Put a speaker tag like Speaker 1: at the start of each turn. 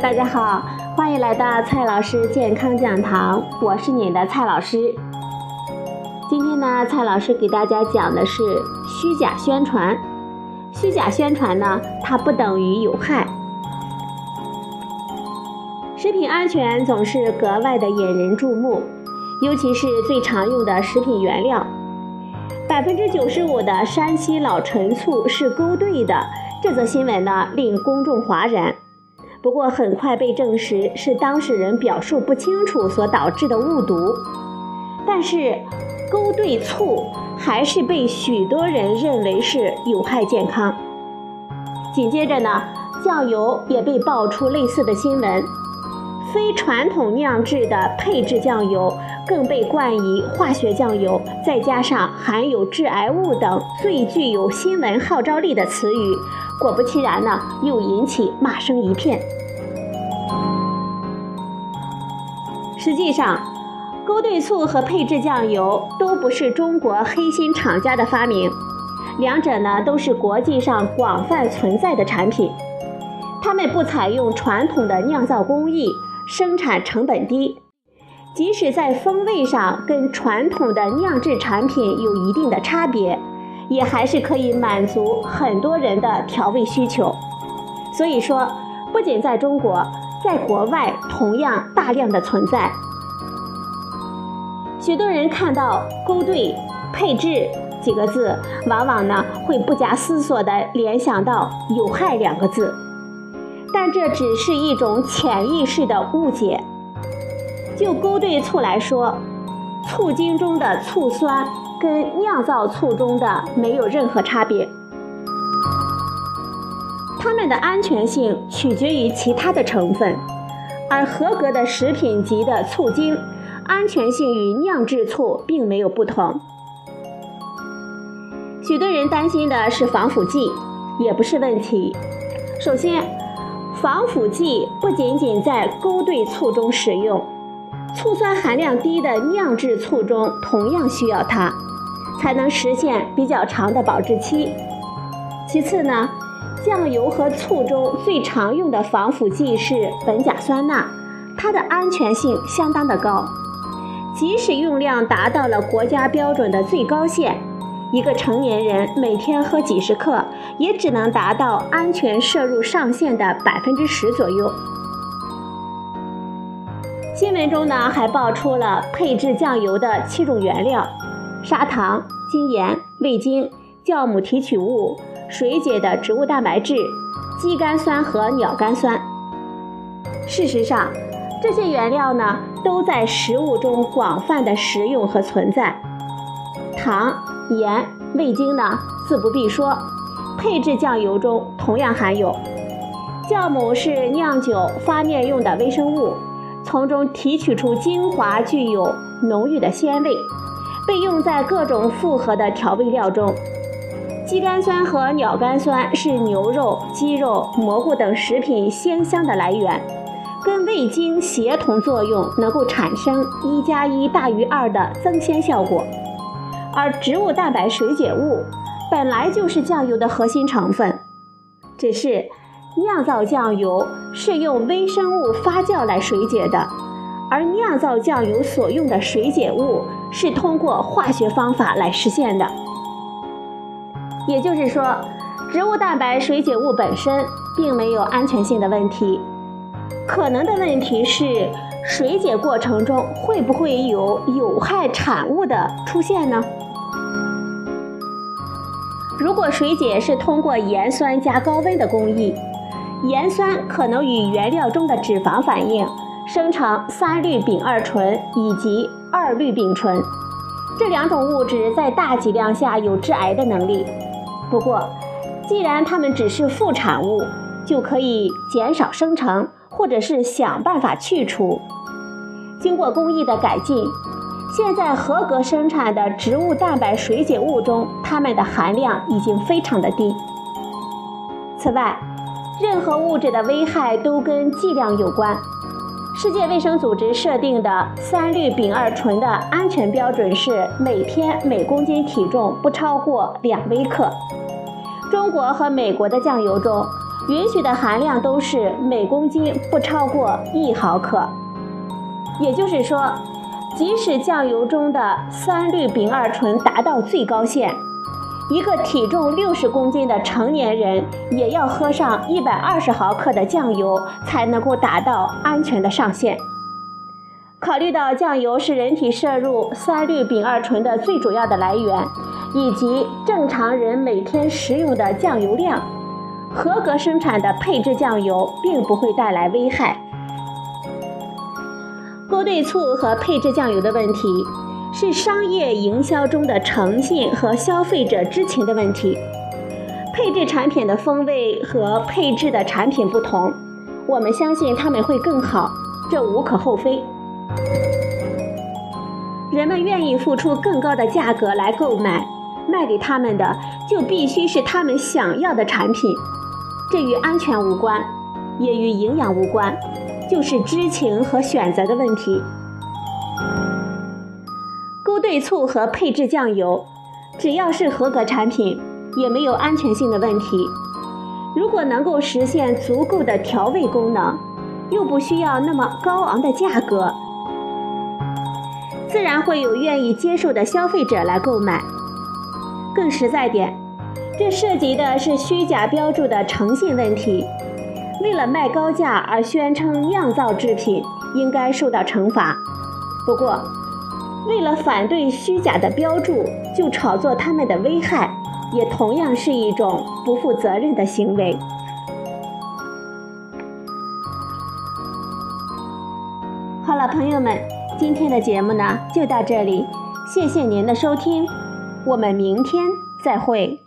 Speaker 1: 大家好，欢迎来到蔡老师健康讲堂，我是你的蔡老师。今天呢，蔡老师给大家讲的是虚假宣传。虚假宣传呢，它不等于有害。食品安全总是格外的引人注目，尤其是最常用的食品原料。百分之九十五的山西老陈醋是勾兑的，这则新闻呢令公众哗然。不过很快被证实是当事人表述不清楚所导致的误读。但是勾兑醋还是被许多人认为是有害健康。紧接着呢，酱油也被爆出类似的新闻。非传统酿制的配制酱油更被冠以化学酱油，再加上含有致癌物等最具有新闻号召力的词语，果不其然呢，又引起骂声一片。实际上，勾兑醋和配制酱油都不是中国黑心厂家的发明，两者呢都是国际上广泛存在的产品，它们不采用传统的酿造工艺。生产成本低，即使在风味上跟传统的酿制产品有一定的差别，也还是可以满足很多人的调味需求。所以说，不仅在中国，在国外同样大量的存在。许多人看到“勾兑”“配制”几个字，往往呢会不假思索地联想到“有害”两个字。但这只是一种潜意识的误解。就勾兑醋来说，醋精中的醋酸跟酿造醋中的没有任何差别，它们的安全性取决于其他的成分，而合格的食品级的醋精，安全性与酿制醋并没有不同。许多人担心的是防腐剂，也不是问题。首先，防腐剂不仅仅在勾兑醋中使用，醋酸含量低的酿制醋中同样需要它，才能实现比较长的保质期。其次呢，酱油和醋中最常用的防腐剂是苯甲酸钠，它的安全性相当的高，即使用量达到了国家标准的最高线。一个成年人每天喝几十克，也只能达到安全摄入上限的百分之十左右。新闻中呢，还爆出了配制酱油的七种原料：砂糖、精盐、味精、酵母提取物、水解的植物蛋白质、肌酐酸和鸟苷酸。事实上，这些原料呢，都在食物中广泛的食用和存在。糖。盐、味精呢，自不必说，配制酱油中同样含有。酵母是酿酒发面用的微生物，从中提取出精华，具有浓郁的鲜味，被用在各种复合的调味料中。肌酐酸和鸟苷酸是牛肉、鸡肉、蘑菇等食品鲜香的来源，跟味精协同作用，能够产生一加一大于二的增鲜效果。而植物蛋白水解物本来就是酱油的核心成分，只是酿造酱油是用微生物发酵来水解的，而酿造酱油所用的水解物是通过化学方法来实现的。也就是说，植物蛋白水解物本身并没有安全性的问题，可能的问题是水解过程中会不会有有害产物的出现呢？如果水解是通过盐酸加高温的工艺，盐酸可能与原料中的脂肪反应，生成三氯丙二醇以及二氯丙醇，这两种物质在大剂量下有致癌的能力。不过，既然它们只是副产物，就可以减少生成，或者是想办法去除。经过工艺的改进。现在合格生产的植物蛋白水解物中，它们的含量已经非常的低。此外，任何物质的危害都跟剂量有关。世界卫生组织设定的三氯丙二醇的安全标准是每天每公斤体重不超过两微克。中国和美国的酱油中，允许的含量都是每公斤不超过一毫克。也就是说，即使酱油中的三氯丙二醇达到最高限，一个体重六十公斤的成年人也要喝上一百二十毫克的酱油才能够达到安全的上限。考虑到酱油是人体摄入三氯丙二醇的最主要的来源，以及正常人每天食用的酱油量，合格生产的配制酱油并不会带来危害。勾兑醋和配制酱油的问题，是商业营销中的诚信和消费者知情的问题。配置产品的风味和配置的产品不同，我们相信他们会更好，这无可厚非。人们愿意付出更高的价格来购买，卖给他们的就必须是他们想要的产品。这与安全无关，也与营养无关，就是知情和选择的问题。勾兑醋和配制酱油，只要是合格产品，也没有安全性的问题。如果能够实现足够的调味功能，又不需要那么高昂的价格。自然会有愿意接受的消费者来购买。更实在点，这涉及的是虚假标注的诚信问题。为了卖高价而宣称酿造制品，应该受到惩罚。不过，为了反对虚假的标注就炒作它们的危害，也同样是一种不负责任的行为。好了，朋友们。今天的节目呢，就到这里，谢谢您的收听，我们明天再会。